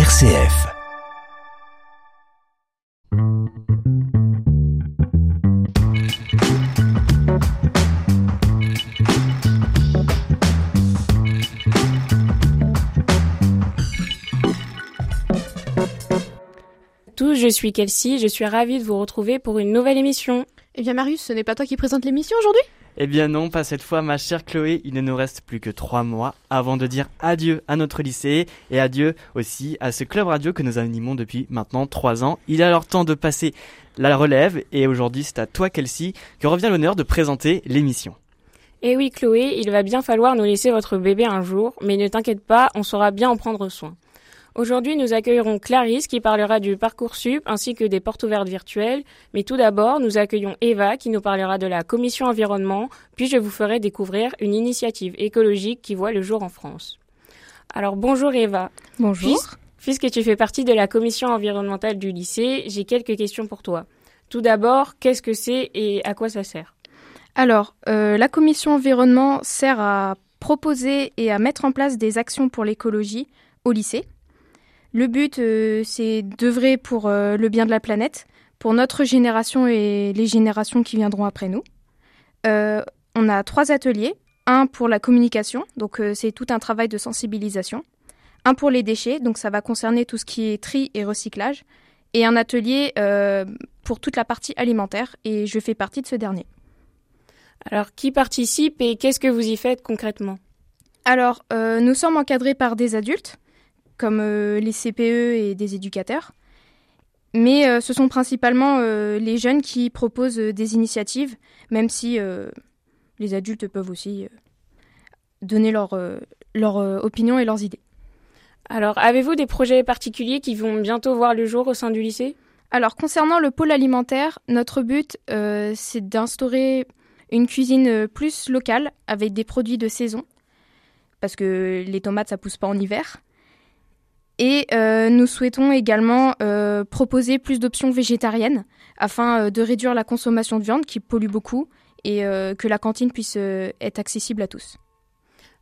RCF. tous, je suis Kelsey, je suis ravie de vous retrouver pour une nouvelle émission. Eh bien Marius, ce n'est pas toi qui présente l'émission aujourd'hui? Eh bien non, pas cette fois ma chère Chloé, il ne nous reste plus que trois mois avant de dire adieu à notre lycée et adieu aussi à ce club radio que nous animons depuis maintenant trois ans. Il est alors temps de passer la relève et aujourd'hui c'est à toi Kelsey que revient l'honneur de présenter l'émission. Eh oui Chloé, il va bien falloir nous laisser votre bébé un jour, mais ne t'inquiète pas, on saura bien en prendre soin. Aujourd'hui, nous accueillerons Clarisse qui parlera du Parcoursup ainsi que des portes ouvertes virtuelles. Mais tout d'abord, nous accueillons Eva qui nous parlera de la commission environnement, puis je vous ferai découvrir une initiative écologique qui voit le jour en France. Alors bonjour Eva. Bonjour. puisque tu fais partie de la commission environnementale du lycée, j'ai quelques questions pour toi. Tout d'abord, qu'est-ce que c'est et à quoi ça sert? Alors, euh, la commission environnement sert à proposer et à mettre en place des actions pour l'écologie au lycée. Le but, euh, c'est d'œuvrer pour euh, le bien de la planète, pour notre génération et les générations qui viendront après nous. Euh, on a trois ateliers. Un pour la communication, donc c'est tout un travail de sensibilisation. Un pour les déchets, donc ça va concerner tout ce qui est tri et recyclage. Et un atelier pour toute la partie alimentaire, et je fais partie de ce dernier. Alors, qui participe et qu'est-ce que vous y faites concrètement? Alors, nous sommes encadrés par des adultes comme euh, les CPE et des éducateurs. Mais euh, ce sont principalement euh, les jeunes qui proposent des initiatives, même si les adultes peuvent aussi donner leur, leur opinion et leurs idées. Alors, avez-vous des projets particuliers qui vont bientôt voir le jour au sein du lycée? Alors, concernant le pôle alimentaire, notre but, c'est d'instaurer une cuisine plus locale avec des produits de saison, parce que les tomates, ça pousse pas en hiver. Et euh, nous souhaitons également euh, proposer plus d'options végétariennes afin euh, de réduire la consommation de viande qui pollue beaucoup et que la cantine puisse être accessible à tous.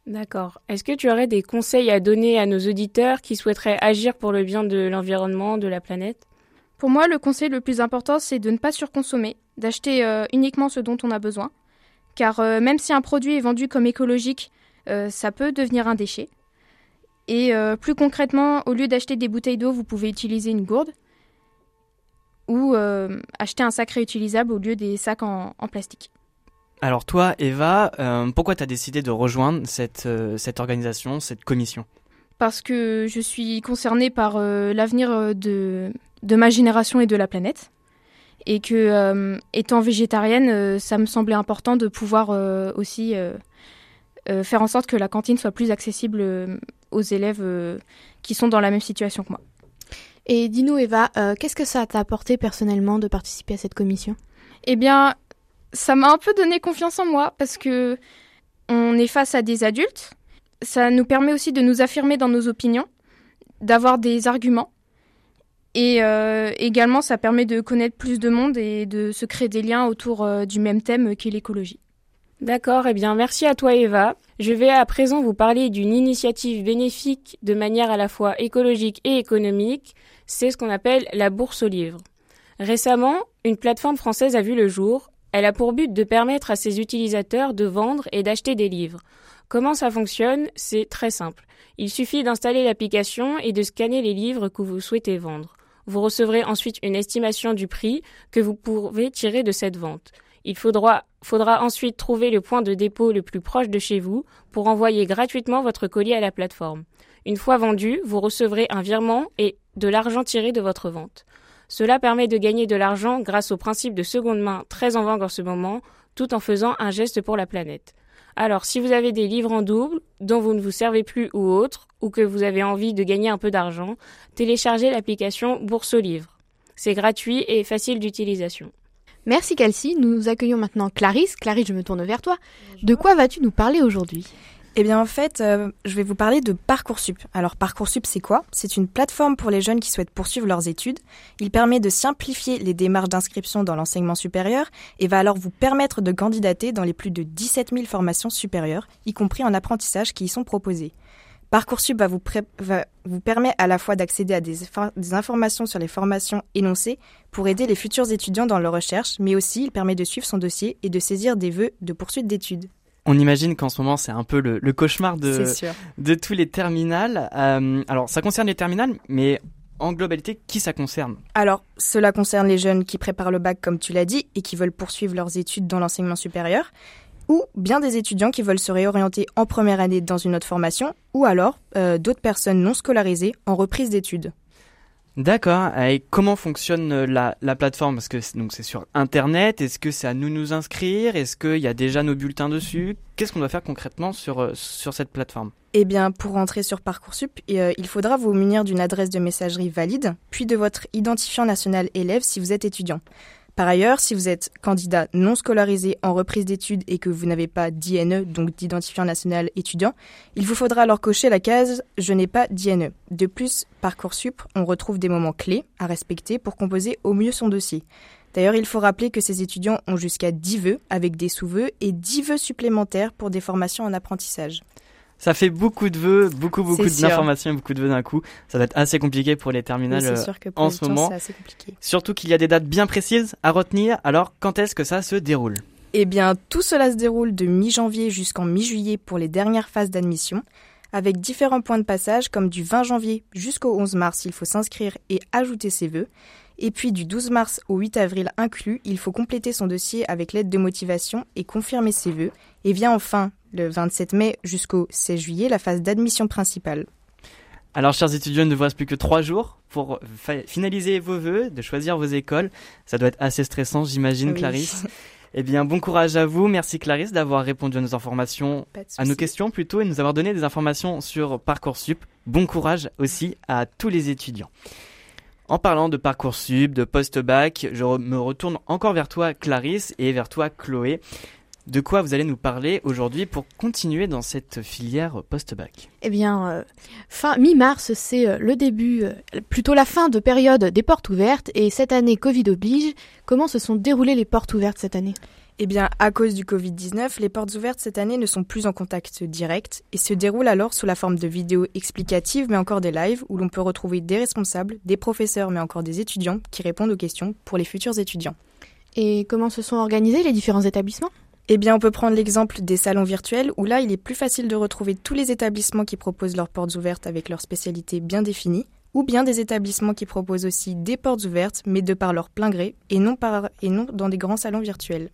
D'accord. Est-ce que tu aurais des conseils à donner à nos auditeurs qui souhaiteraient agir pour le bien de l'environnement, de la planète? Pour moi, le conseil le plus important, c'est de ne pas surconsommer, d'acheter uniquement ce dont on a besoin. Car même si un produit est vendu comme écologique, ça peut devenir un déchet. Et euh, plus concrètement, au lieu d'acheter des bouteilles d'eau, vous pouvez utiliser une gourde ou euh, acheter un sac réutilisable au lieu des sacs en, plastique. Alors toi, Eva, euh, pourquoi tu as décidé de rejoindre cette, cette organisation, cette commission? Parce que je suis concernée par l'avenir de, de ma génération et de la planète. Et que, étant végétarienne, ça me semblait important de pouvoir aussi faire en sorte que la cantine soit plus accessible aux élèves euh, qui sont dans la même situation que moi. Et dis-nous Eva, euh, qu'est-ce que ça t'a apporté personnellement de participer à cette commission? Eh bien, ça m'a un peu donné confiance en moi parce que on est face à des adultes. Ça nous permet aussi de nous affirmer dans nos opinions, d'avoir des arguments. Et euh, également, ça permet de connaître plus de monde et de se créer des liens autour du même thème qu'est l'écologie. D'accord, eh bien merci à toi Eva. Je vais à présent vous parler d'une initiative bénéfique de manière à la fois écologique et économique. C'est ce qu'on appelle la bourse aux livres. Récemment, une plateforme française a vu le jour. Elle a pour but de permettre à ses utilisateurs de vendre et d'acheter des livres. Comment ça fonctionne? C'est très simple. Il suffit d'installer l'application et de scanner les livres que vous souhaitez vendre. Vous recevrez ensuite une estimation du prix que vous pouvez tirer de cette vente. Il faudra, faudra ensuite trouver le point de dépôt le plus proche de chez vous pour envoyer gratuitement votre colis à la plateforme. Une fois vendu, vous recevrez un virement et de l'argent tiré de votre vente. Cela permet de gagner de l'argent grâce au principe de seconde main très en vogue en ce moment, tout en faisant un geste pour la planète. Alors, si vous avez des livres en double, dont vous ne vous servez plus ou autre, ou que vous avez envie de gagner un peu d'argent, téléchargez l'application Bourse aux livres. C'est gratuit et facile d'utilisation. Merci Kelsey. Nous accueillons maintenant Clarisse. Clarisse, je me tourne vers toi. De quoi vas-tu nous parler aujourd'hui? Eh bien en fait, euh, je vais vous parler de Parcoursup. Alors Parcoursup, c'est quoi? C'est une plateforme pour les jeunes qui souhaitent poursuivre leurs études. Il permet de simplifier les démarches d'inscription dans l'enseignement supérieur et va alors vous permettre de candidater dans les plus de 17 000 formations supérieures, y compris en apprentissage qui y sont proposées. Parcoursup va vous, va vous permet à la fois d'accéder à des, des, informations sur les formations énoncées pour aider les futurs étudiants dans leur recherche, mais aussi il permet de suivre son dossier et de saisir des vœux de poursuite d'études. On imagine qu'en ce moment c'est un peu le, cauchemar de, de tous les terminales. Euh, alors ça concerne les terminales, mais en globalité, qui ça concerne? Alors, cela concerne les jeunes qui préparent le bac, comme tu l'as dit, et qui veulent poursuivre leurs études dans l'enseignement supérieur, ou bien des étudiants qui veulent se réorienter en première année dans une autre formation, ou alors euh, d'autres personnes non scolarisées en reprise d'études. D'accord. Et comment fonctionne euh, la, la plateforme? Parce que donc c'est sur Internet. Est-ce que c'est à nous nous inscrire? Est-ce qu'il y a déjà nos bulletins dessus? Qu'est-ce qu'on doit faire concrètement sur, euh, sur cette plateforme? Eh bien, pour entrer sur Parcoursup, il faudra vous munir d'une adresse de messagerie valide, puis de votre identifiant national élève si vous êtes étudiant. Par ailleurs, si vous êtes candidat non scolarisé en reprise d'études et que vous n'avez pas d'INE, donc d'identifiant national étudiant, il vous faudra alors cocher la case Je n'ai pas d'INE. De plus, Parcoursup, on retrouve des moments clés à respecter pour composer au mieux son dossier. D'ailleurs, il faut rappeler que ces étudiants ont jusqu'à 10 vœux avec des sous-vœux et 10 vœux supplémentaires pour des formations en apprentissage. Ça fait beaucoup de vœux, beaucoup beaucoup d'informations, beaucoup de vœux d'un coup. Ça va être assez compliqué pour les terminales euh, en ce moment. Assez compliqué. Surtout qu'il y a des dates bien précises à retenir. Alors, quand est-ce que ça se déroule? Eh bien, tout cela se déroule de mi-janvier jusqu'en mi-juillet pour les dernières phases d'admission, avec différents points de passage comme du 20 janvier jusqu'au 11 mars, il faut s'inscrire et ajouter ses vœux. Et puis du 12 mars au 8 avril inclus, il faut compléter son dossier avec l'aide de motivation et confirmer ses vœux. Et vient enfin le 27 mai jusqu'au 16 juillet la phase d'admission principale. Alors, chers étudiants, il ne vous reste plus que trois jours pour finaliser vos vœux, de choisir vos écoles. Ça doit être assez stressant, j'imagine, Clarisse. Eh bien, bon courage à vous. Merci Clarisse d'avoir répondu à nos informations, à nos questions plutôt, et nous avoir donné des informations sur Parcoursup. Bon courage aussi à tous les étudiants. En parlant de Parcoursup, de post-bac, je me retourne encore vers toi Clarisse et vers toi Chloé de quoi vous allez nous parler aujourd'hui pour continuer dans cette filière post-bac? Eh bien, euh, fin mi-mars, c'est euh, le début, euh, plutôt la fin de période des portes ouvertes. Et cette année, Covid oblige, comment se sont déroulées les portes ouvertes cette année? Eh bien, à cause du Covid-19, les portes ouvertes cette année ne sont plus en contact direct et se déroulent alors sous la forme de vidéos explicatives mais encore des lives où l'on peut retrouver des responsables, des professeurs mais encore des étudiants qui répondent aux questions pour les futurs étudiants. Et comment se sont organisés les différents établissements? Eh bien, on peut prendre l'exemple des salons virtuels où là, il est plus facile de retrouver tous les établissements qui proposent leurs portes ouvertes avec leurs spécialités bien définies, ou bien des établissements qui proposent aussi des portes ouvertes, mais de par leur plein gré, et non, par, et non dans des grands salons virtuels.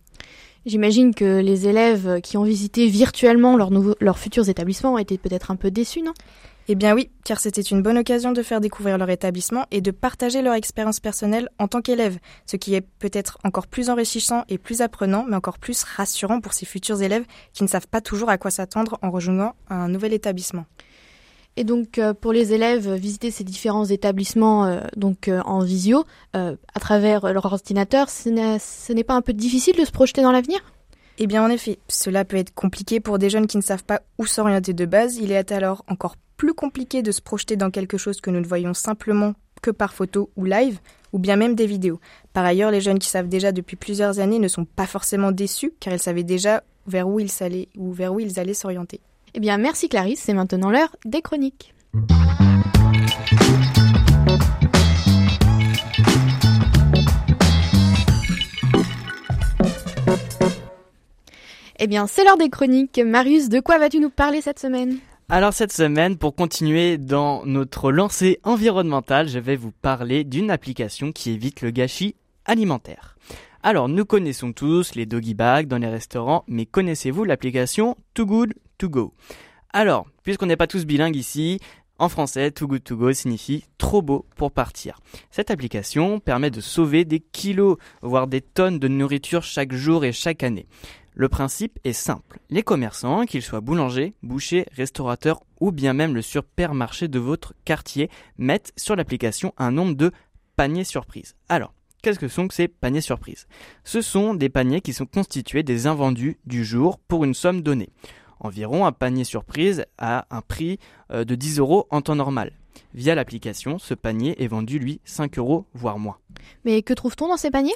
J'imagine que les élèves qui ont visité virtuellement leurs, futurs établissements étaient peut-être un peu déçus, non? Eh bien oui, car c'était une bonne occasion de faire découvrir leur établissement et de partager leur expérience personnelle en tant qu'élève, ce qui est peut-être encore plus enrichissant et plus apprenant, mais encore plus rassurant pour ces futurs élèves qui ne savent pas toujours à quoi s'attendre en rejoignant un nouvel établissement. Et donc euh, pour les élèves, visiter ces différents établissements euh, donc euh, en visio à travers leur ordinateur, ce n'est pas un peu difficile de se projeter dans l'avenir? Eh bien en effet, cela peut être compliqué pour des jeunes qui ne savent pas où s'orienter de base. Il est alors encore plus compliqué de se projeter dans quelque chose que nous ne voyons simplement que par photo ou live, ou bien même des vidéos. Par ailleurs, les jeunes qui savent déjà depuis plusieurs années ne sont pas forcément déçus, car ils savaient déjà vers où ils allaient, ou vers où ils allaient s'orienter. Eh bien, merci Clarisse, c'est maintenant l'heure des chroniques. Eh bien, c'est l'heure des chroniques. Marius, de quoi vas-tu nous parler cette semaine? Alors cette semaine, pour continuer dans notre lancée environnementale, je vais vous parler d'une application qui évite le gâchis alimentaire. Alors nous connaissons tous les doggy bags dans les restaurants, mais connaissez-vous l'application Too Good? To Go Alors, puisqu'on n'est pas tous bilingues ici, en français, Too Good To Go signifie trop beau pour partir. Cette application permet de sauver des kilos, voire des tonnes de nourriture chaque jour et chaque année. Le principe est simple. Les commerçants, qu'ils soient boulangers, bouchers, restaurateurs ou bien même le supermarché de votre quartier, mettent sur l'application un nombre de paniers surprises. Alors, qu'est-ce que sont ces paniers surprises? Ce sont des paniers qui sont constitués des invendus du jour pour une somme donnée. Environ un panier surprise à un prix euh, de 10 euros en temps normal. Via l'application, ce panier est vendu lui 5 euros voire moins. Mais que trouve-t-on dans ces paniers?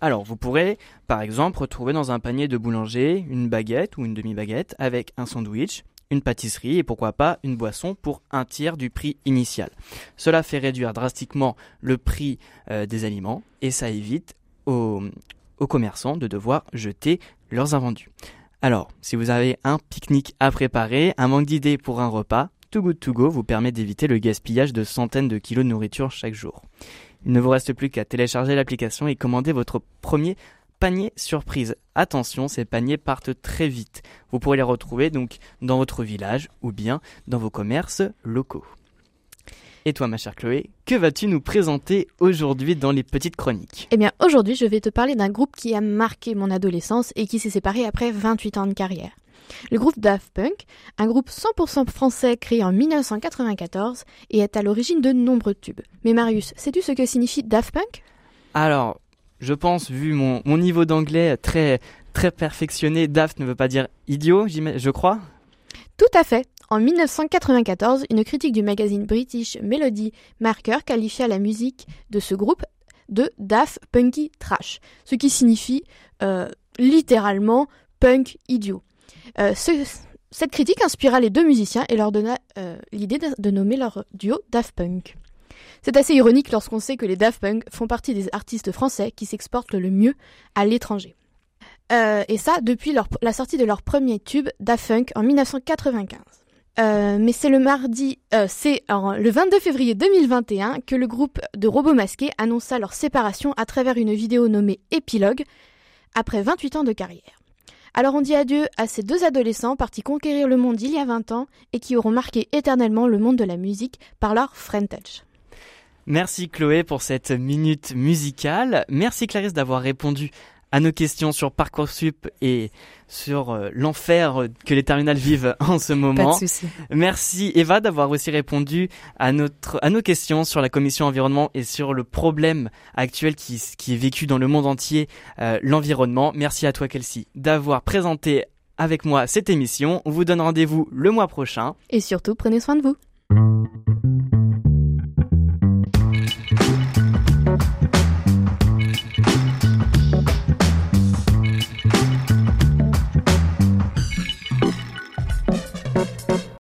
Alors, vous pourrez, par exemple, retrouver dans un panier de boulanger une baguette ou une demi-baguette avec un sandwich, une pâtisserie et pourquoi pas une boisson pour un tiers du prix initial. Cela fait réduire drastiquement le prix euh, des aliments et ça évite aux, aux commerçants de devoir jeter leurs invendus. Alors, si vous avez un pique-nique à préparer, un manque d'idées pour un repas, Too Good To Go vous permet d'éviter le gaspillage de centaines de kilos de nourriture chaque jour. Il ne vous reste plus qu'à télécharger l'application et commander votre premier panier surprise. Attention, ces paniers partent très vite. Vous pourrez les retrouver donc dans votre village ou bien dans vos commerces locaux. Et toi, ma chère Chloé, que vas-tu nous présenter aujourd'hui dans les petites chroniques? Eh bien, aujourd'hui, je vais te parler d'un groupe qui a marqué mon adolescence et qui s'est séparé après 28 ans de carrière. Le groupe Daft Punk, un groupe 100% français créé en 1994 et est à l'origine de nombreux tubes. Mais Marius, sais-tu ce que signifie Daft Punk? Alors, je pense, vu mon, mon niveau d'anglais très, très perfectionné, Daft ne veut pas dire idiot, je crois? Tout à fait. En 1994, une critique du magazine British Melody Marker qualifia la musique de ce groupe de Daft Punky Trash, ce qui signifie euh, littéralement punk idiot. Euh, ce, cette critique inspira les deux musiciens et leur donna euh, l'idée de, nommer leur duo Daft Punk. C'est assez ironique lorsqu'on sait que les Daft Punk font partie des artistes français qui s'exportent le mieux à l'étranger. Et ça depuis la sortie de leur premier tube Daft Punk en 1995. Euh, mais c'est le mardi, euh, c'est le 22 février 2021 que le groupe de robots masqués annonça leur séparation à travers une vidéo nommée Épilogue, après 28 ans de carrière. Alors on dit adieu à ces deux adolescents partis conquérir le monde il y a 20 ans et qui auront marqué éternellement le monde de la musique par leur Frentage. Merci Chloé pour cette minute musicale. Merci Clarisse d'avoir répondu à nos questions sur Parcoursup et sur euh, l'enfer que les terminales vivent en ce moment. Pas de souci. Merci Eva d'avoir aussi répondu à notre à nos questions sur la commission environnement et sur le problème actuel qui, qui est vécu dans le monde entier, euh, l'environnement. Merci à toi Kelsey d'avoir présenté avec moi cette émission. On vous donne rendez-vous le mois prochain. Et surtout, prenez soin de vous.